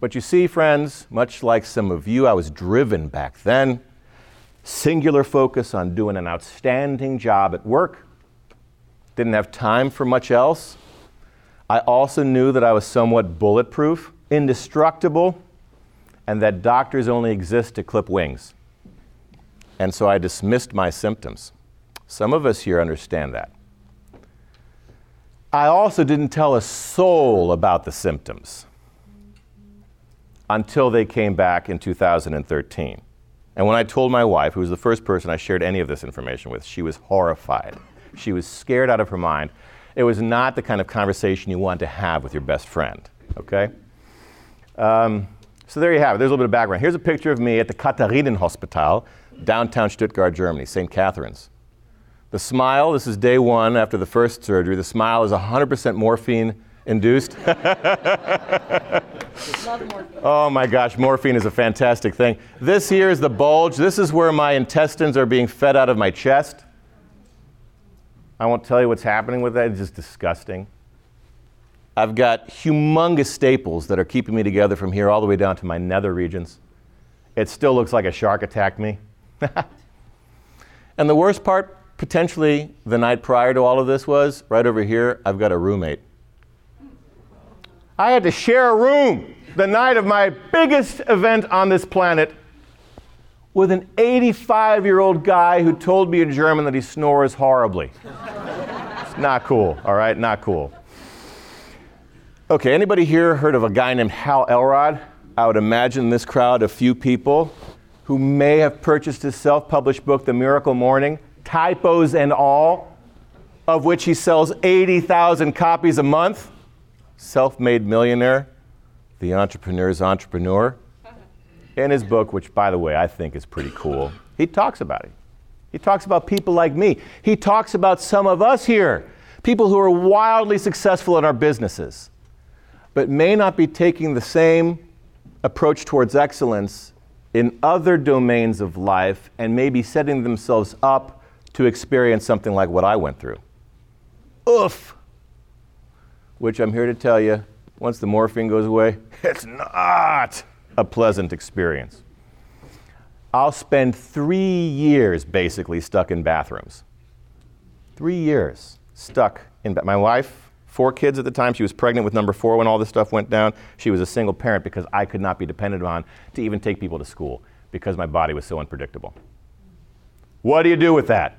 but you see, friends, much like some of you, I was driven back then. Singular focus on doing an outstanding job at work. Didn't have time for much else. I also knew that I was somewhat bulletproof, indestructible, and that doctors only exist to clip wings. And so I dismissed my symptoms. Some of us here understand that. I also didn't tell a soul about the symptoms until they came back in 2013. And when I told my wife, who was the first person I shared any of this information with, she was horrified. She was scared out of her mind. It was not the kind of conversation you want to have with your best friend, okay? Um, so there you have it. There's a little bit of background. Here's a picture of me at the Katharinenhospital, downtown Stuttgart, Germany, St. Catherine's. The smile, this is day one after the first surgery. The smile is 100% morphine induced. <laughs> oh my gosh, morphine is a fantastic thing. This here is the bulge. This is where my intestines are being fed out of my chest. I won't tell you what's happening with that, it's just disgusting. I've got humongous staples that are keeping me together from here all the way down to my nether regions. It still looks like a shark attacked me. <laughs> and the worst part, potentially, the night prior to all of this was right over here, I've got a roommate. I had to share a room the night of my biggest event on this planet with an 85 year old guy who told me in German that he snores horribly. it's not cool, all right? Not cool. Okay, anybody here heard of a guy named Hal Elrod? I would imagine this crowd, a few people who may have purchased his self published book, The Miracle Morning, typos and all, of which he sells 80,000 copies a month. Self made millionaire, the entrepreneur's entrepreneur. In his book, which, by the way, I think is pretty cool, he talks about it. He talks about people like me. He talks about some of us here, people who are wildly successful in our businesses but may not be taking the same approach towards excellence in other domains of life and may be setting themselves up to experience something like what I went through. Oof! Which I'm here to tell you, once the morphine goes away, <laughs> it's not a pleasant experience. I'll spend three years basically stuck in bathrooms. Three years stuck in. Ba- my wife four kids at the time. She was pregnant with number four when all this stuff went down. She was a single parent because I could not be depended on to even take people to school because my body was so unpredictable. What do you do with that?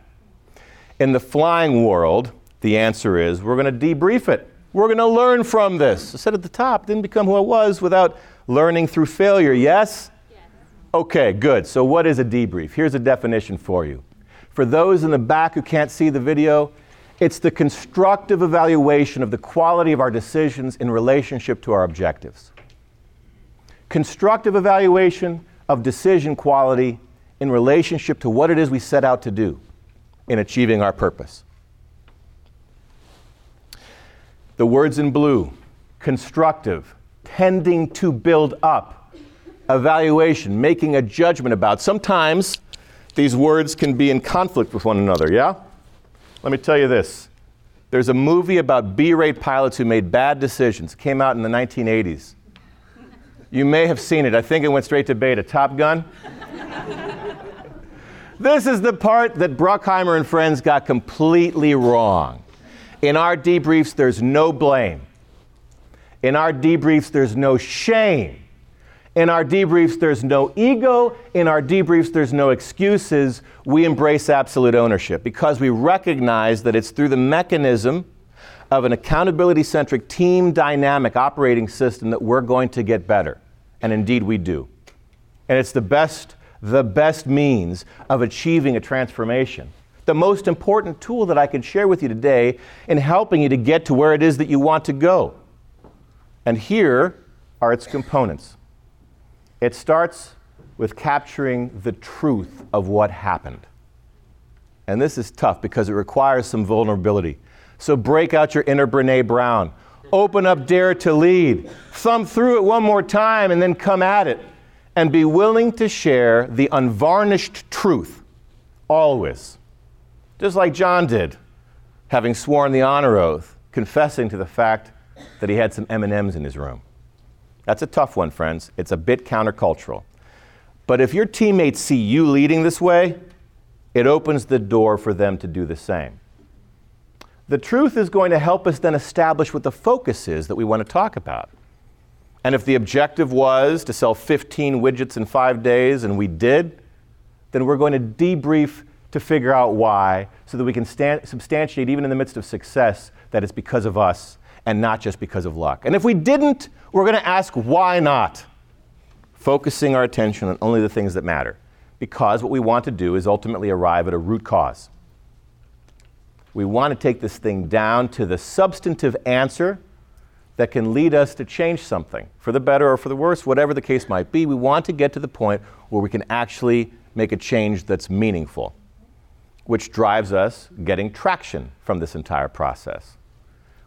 In the flying world, the answer is we're going to debrief it. We're going to learn from this. I said at the top, didn't become who I was without learning through failure, yes? yes? Okay, good. So, what is a debrief? Here's a definition for you. For those in the back who can't see the video, it's the constructive evaluation of the quality of our decisions in relationship to our objectives. Constructive evaluation of decision quality in relationship to what it is we set out to do in achieving our purpose. The words in blue constructive, tending to build up, evaluation, making a judgment about. Sometimes these words can be in conflict with one another, yeah? Let me tell you this. There's a movie about B rate pilots who made bad decisions. It came out in the 1980s. You may have seen it. I think it went straight to beta. Top Gun? <laughs> this is the part that Bruckheimer and friends got completely wrong. In our debriefs, there's no blame. In our debriefs, there's no shame. In our debriefs, there's no ego. In our debriefs, there's no excuses. We embrace absolute ownership because we recognize that it's through the mechanism of an accountability centric team dynamic operating system that we're going to get better. And indeed, we do. And it's the best, the best means of achieving a transformation. The most important tool that I can share with you today in helping you to get to where it is that you want to go. And here are its components. It starts with capturing the truth of what happened. And this is tough because it requires some vulnerability. So break out your inner Brene Brown. Open up Dare to Lead. Thumb through it one more time and then come at it. And be willing to share the unvarnished truth, always. Just like John did, having sworn the honor oath, confessing to the fact that he had some M&Ms in his room. That's a tough one, friends. It's a bit countercultural. But if your teammates see you leading this way, it opens the door for them to do the same. The truth is going to help us then establish what the focus is that we want to talk about. And if the objective was to sell 15 widgets in five days and we did, then we're going to debrief to figure out why so that we can stand, substantiate, even in the midst of success, that it's because of us and not just because of luck. And if we didn't, we're going to ask why not, focusing our attention on only the things that matter. Because what we want to do is ultimately arrive at a root cause. We want to take this thing down to the substantive answer that can lead us to change something for the better or for the worse, whatever the case might be. We want to get to the point where we can actually make a change that's meaningful, which drives us getting traction from this entire process.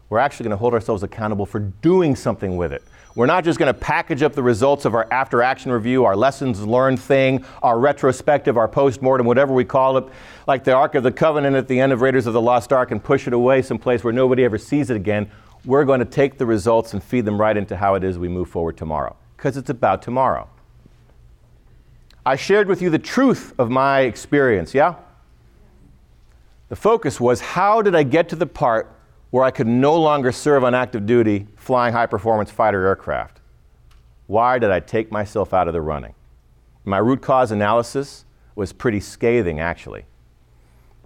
We're actually going to hold ourselves accountable for doing something with it. We're not just going to package up the results of our after action review, our lessons learned thing, our retrospective, our post mortem, whatever we call it, like the Ark of the Covenant at the end of Raiders of the Lost Ark and push it away someplace where nobody ever sees it again. We're going to take the results and feed them right into how it is we move forward tomorrow, because it's about tomorrow. I shared with you the truth of my experience, yeah? The focus was how did I get to the part where I could no longer serve on active duty flying high performance fighter aircraft? Why did I take myself out of the running? My root cause analysis was pretty scathing, actually.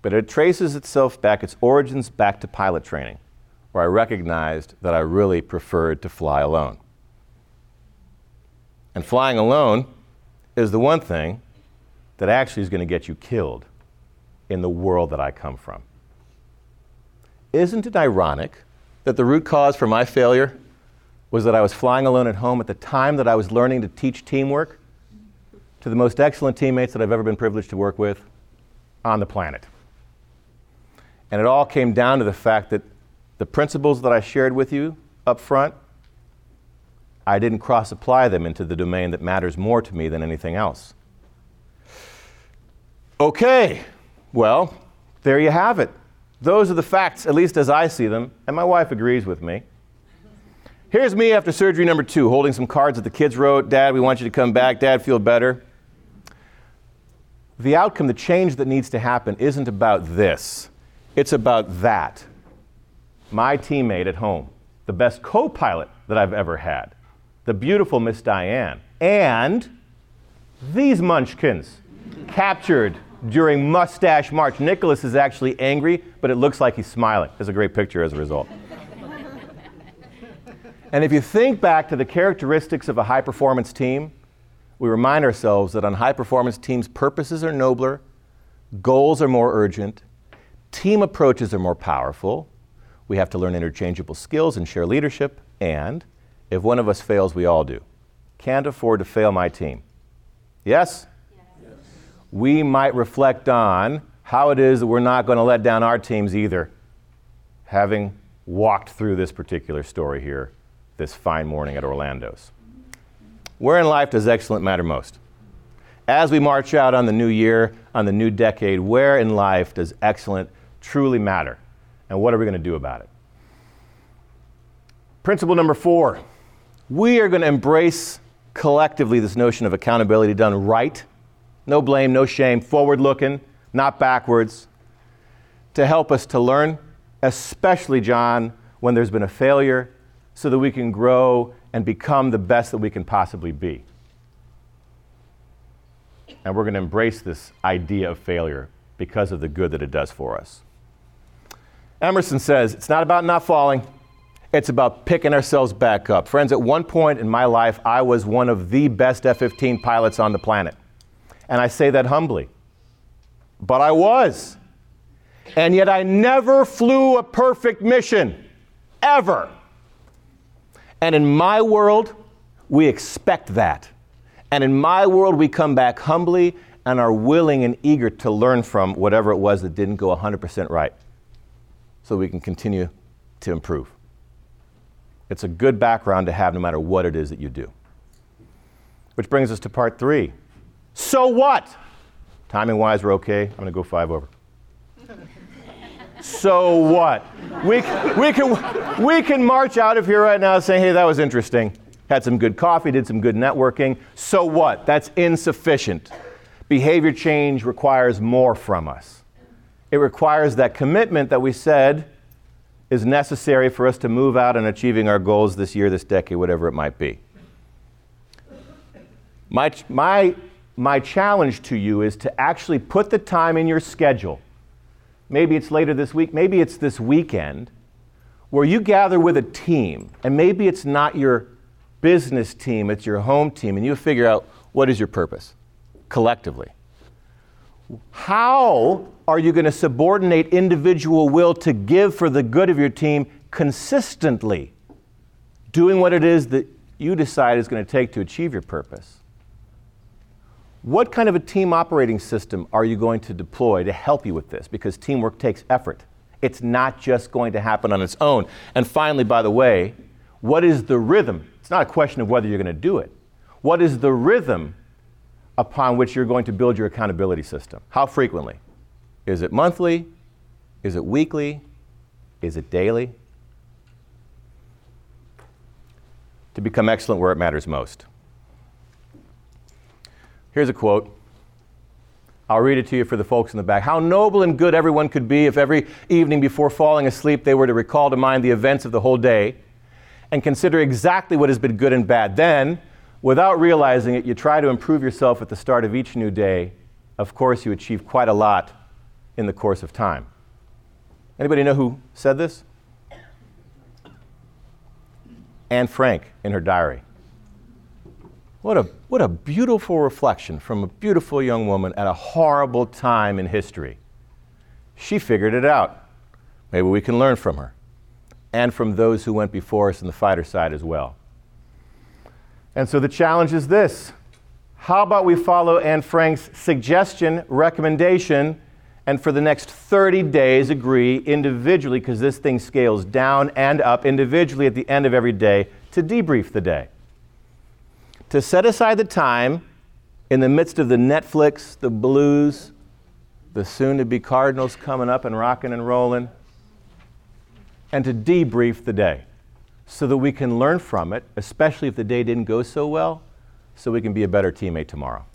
But it traces itself back, its origins back to pilot training, where I recognized that I really preferred to fly alone. And flying alone is the one thing that actually is going to get you killed in the world that I come from. Isn't it ironic that the root cause for my failure was that I was flying alone at home at the time that I was learning to teach teamwork to the most excellent teammates that I've ever been privileged to work with on the planet? And it all came down to the fact that the principles that I shared with you up front I didn't cross apply them into the domain that matters more to me than anything else. Okay, well, there you have it. Those are the facts, at least as I see them, and my wife agrees with me. Here's me after surgery number two, holding some cards that the kids wrote. Dad, we want you to come back. Dad, feel better. The outcome, the change that needs to happen, isn't about this, it's about that. My teammate at home, the best co pilot that I've ever had, the beautiful Miss Diane, and these munchkins captured during Mustache March. Nicholas is actually angry, but it looks like he's smiling. It's a great picture as a result. <laughs> and if you think back to the characteristics of a high performance team, we remind ourselves that on high performance teams, purposes are nobler, goals are more urgent, team approaches are more powerful, we have to learn interchangeable skills and share leadership, and if one of us fails, we all do. Can't afford to fail my team. Yes? yes? We might reflect on how it is that we're not going to let down our teams either, having walked through this particular story here this fine morning at Orlando's. Where in life does excellent matter most? As we march out on the new year, on the new decade, where in life does excellent truly matter? And what are we going to do about it? Principle number four we are going to embrace collectively this notion of accountability done right. No blame, no shame, forward looking, not backwards, to help us to learn, especially, John, when there's been a failure, so that we can grow and become the best that we can possibly be. And we're going to embrace this idea of failure because of the good that it does for us. Emerson says it's not about not falling, it's about picking ourselves back up. Friends, at one point in my life, I was one of the best F 15 pilots on the planet. And I say that humbly. But I was. And yet I never flew a perfect mission, ever. And in my world, we expect that. And in my world, we come back humbly and are willing and eager to learn from whatever it was that didn't go 100% right so we can continue to improve. It's a good background to have no matter what it is that you do. Which brings us to part three. So what? Timing wise, we're okay. I'm going to go five over. so what? We, we, can, we can march out of here right now saying, hey, that was interesting. Had some good coffee, did some good networking. So what? That's insufficient. Behavior change requires more from us. It requires that commitment that we said is necessary for us to move out and achieving our goals this year, this decade, whatever it might be. My, my my challenge to you is to actually put the time in your schedule. Maybe it's later this week, maybe it's this weekend, where you gather with a team, and maybe it's not your business team, it's your home team, and you figure out what is your purpose collectively. How are you going to subordinate individual will to give for the good of your team consistently, doing what it is that you decide is going to take to achieve your purpose? What kind of a team operating system are you going to deploy to help you with this? Because teamwork takes effort. It's not just going to happen on its own. And finally, by the way, what is the rhythm? It's not a question of whether you're going to do it. What is the rhythm upon which you're going to build your accountability system? How frequently? Is it monthly? Is it weekly? Is it daily? To become excellent where it matters most. Here's a quote. I'll read it to you for the folks in the back. How noble and good everyone could be if every evening before falling asleep they were to recall to mind the events of the whole day and consider exactly what has been good and bad. Then, without realizing it, you try to improve yourself at the start of each new day. Of course, you achieve quite a lot in the course of time. Anybody know who said this? Anne Frank in her diary. What a, what a beautiful reflection from a beautiful young woman at a horrible time in history. She figured it out. Maybe we can learn from her and from those who went before us in the fighter side as well. And so the challenge is this How about we follow Anne Frank's suggestion, recommendation, and for the next 30 days agree individually, because this thing scales down and up individually at the end of every day, to debrief the day? To set aside the time in the midst of the Netflix, the blues, the soon to be Cardinals coming up and rocking and rolling, and to debrief the day so that we can learn from it, especially if the day didn't go so well, so we can be a better teammate tomorrow.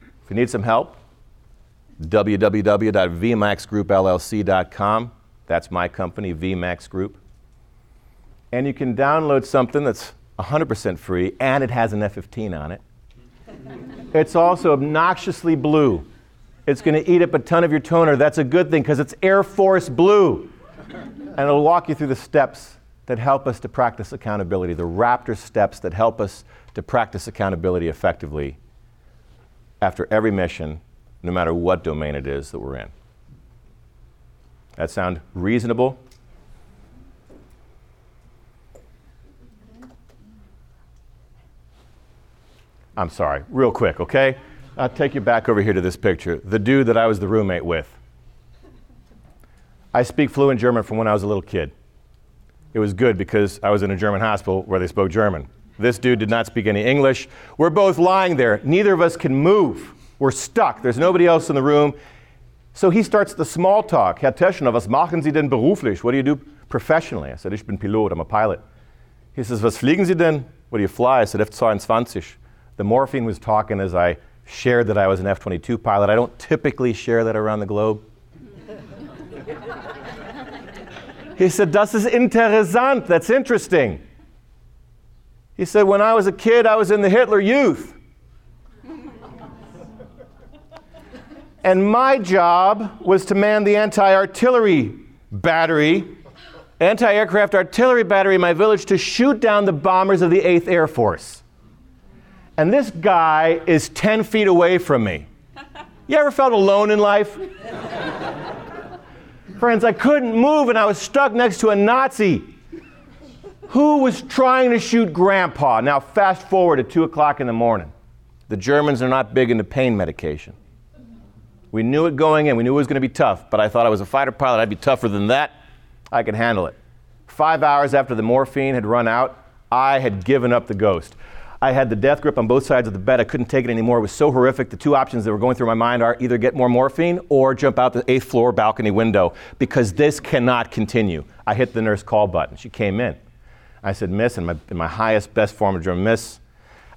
If you need some help, www.vmaxgroupllc.com. That's my company, VMAX Group. And you can download something that's 100% free, and it has an F-15 on it. it's also obnoxiously blue. It's going to eat up a ton of your toner. That's a good thing because it's Air Force blue. And it'll walk you through the steps that help us to practice accountability, the Raptor steps that help us to practice accountability effectively after every mission, no matter what domain it is that we're in. That sound reasonable? I'm sorry, real quick, okay? I'll take you back over here to this picture. The dude that I was the roommate with. I speak fluent German from when I was a little kid. It was good because I was in a German hospital where they spoke German. This dude did not speak any English. We're both lying there. Neither of us can move. We're stuck. There's nobody else in the room. So he starts the small talk. Herr Teschner, was machen Sie denn beruflich? What do you do professionally? I said, ich bin Pilot, I'm a pilot. He says, was fliegen Sie denn? What do you fly? I said, F-22. The morphine was talking as I shared that I was an F 22 pilot. I don't typically share that around the globe. <laughs> he said, Das ist interessant. That's interesting. He said, When I was a kid, I was in the Hitler Youth. <laughs> and my job was to man the anti artillery battery, anti aircraft artillery battery in my village to shoot down the bombers of the 8th Air Force and this guy is 10 feet away from me. You ever felt alone in life? Friends, I couldn't move and I was stuck next to a Nazi who was trying to shoot grandpa. Now, fast forward to 2 o'clock in the morning. The Germans are not big into pain medication. We knew it going in, we knew it was going to be tough, but I thought I was a fighter pilot, I'd be tougher than that. I could handle it. Five hours after the morphine had run out, I had given up the ghost. I had the death grip on both sides of the bed. I couldn't take it anymore. It was so horrific. The two options that were going through my mind are either get more morphine or jump out the eighth floor balcony window because this cannot continue. I hit the nurse call button. She came in. I said, Miss, in my, in my highest, best form of German, Miss,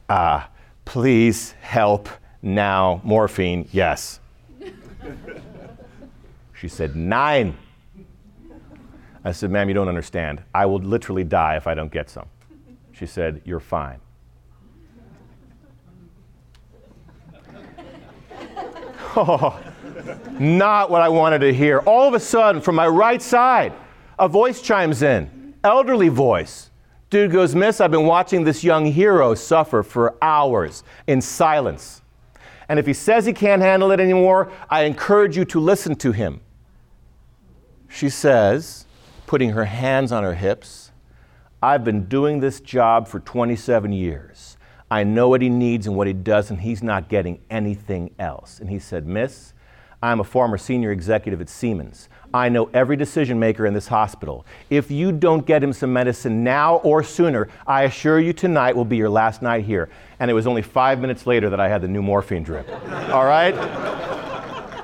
uh, please help now. Morphine, yes. <laughs> she said, Nine. I said, Ma'am, you don't understand. I will literally die if I don't get some. She said, You're fine. Oh, not what I wanted to hear. All of a sudden, from my right side, a voice chimes in, elderly voice. Dude goes, Miss, I've been watching this young hero suffer for hours in silence. And if he says he can't handle it anymore, I encourage you to listen to him. She says, putting her hands on her hips, I've been doing this job for 27 years. I know what he needs and what he does, and he's not getting anything else. And he said, Miss, I'm a former senior executive at Siemens. I know every decision maker in this hospital. If you don't get him some medicine now or sooner, I assure you tonight will be your last night here. And it was only five minutes later that I had the new morphine drip. <laughs> All right?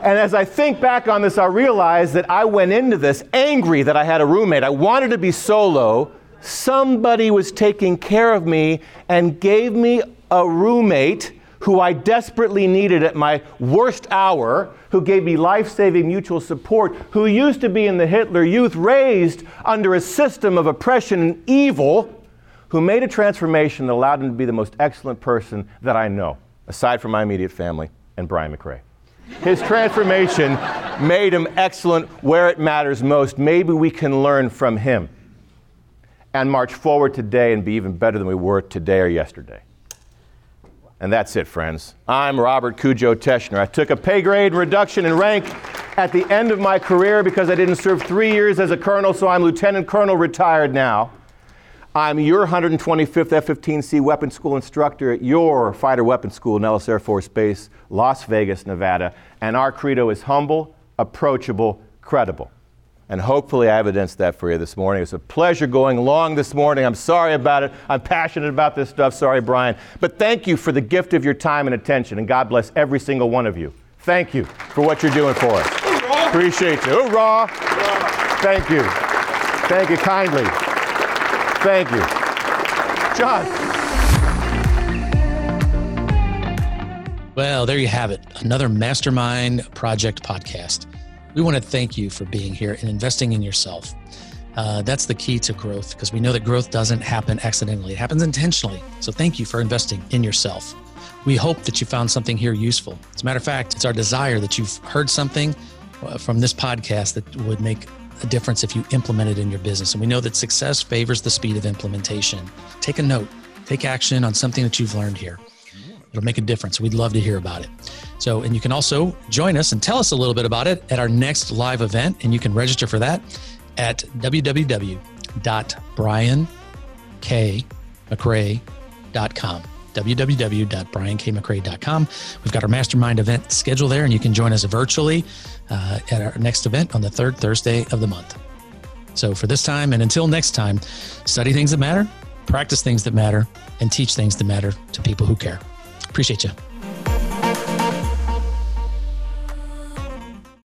And as I think back on this, I realize that I went into this angry that I had a roommate. I wanted to be solo. Somebody was taking care of me and gave me a roommate who I desperately needed at my worst hour, who gave me life saving mutual support, who used to be in the Hitler Youth, raised under a system of oppression and evil, who made a transformation that allowed him to be the most excellent person that I know, aside from my immediate family and Brian McRae. His transformation made him excellent where it matters most. Maybe we can learn from him and march forward today and be even better than we were today or yesterday. And that's it, friends. I'm Robert Cujo Teschner. I took a pay grade reduction in rank at the end of my career because I didn't serve three years as a colonel, so I'm lieutenant colonel retired now. I'm your 125th F 15C weapons school instructor at your fighter weapons school, Nellis Air Force Base, Las Vegas, Nevada. And our credo is humble, approachable, credible. And hopefully, I evidenced that for you this morning. It's a pleasure going long this morning. I'm sorry about it. I'm passionate about this stuff. Sorry, Brian. But thank you for the gift of your time and attention. And God bless every single one of you. Thank you for what you're doing for us. Hoorah. Appreciate you. Hoorah. Hoorah. Thank you. Thank you kindly. Thank you. John. Well, there you have it. Another Mastermind Project podcast. We want to thank you for being here and investing in yourself. Uh, that's the key to growth because we know that growth doesn't happen accidentally, it happens intentionally. So, thank you for investing in yourself. We hope that you found something here useful. As a matter of fact, it's our desire that you've heard something uh, from this podcast that would make a difference if you implement it in your business. And we know that success favors the speed of implementation. Take a note, take action on something that you've learned here. It'll make a difference. We'd love to hear about it. So, and you can also join us and tell us a little bit about it at our next live event. And you can register for that at www.briankmccrae.com www.briankmccrae.com. We've got our mastermind event scheduled there, and you can join us virtually uh, at our next event on the third Thursday of the month. So, for this time and until next time, study things that matter, practice things that matter, and teach things that matter to people who care. Appreciate you.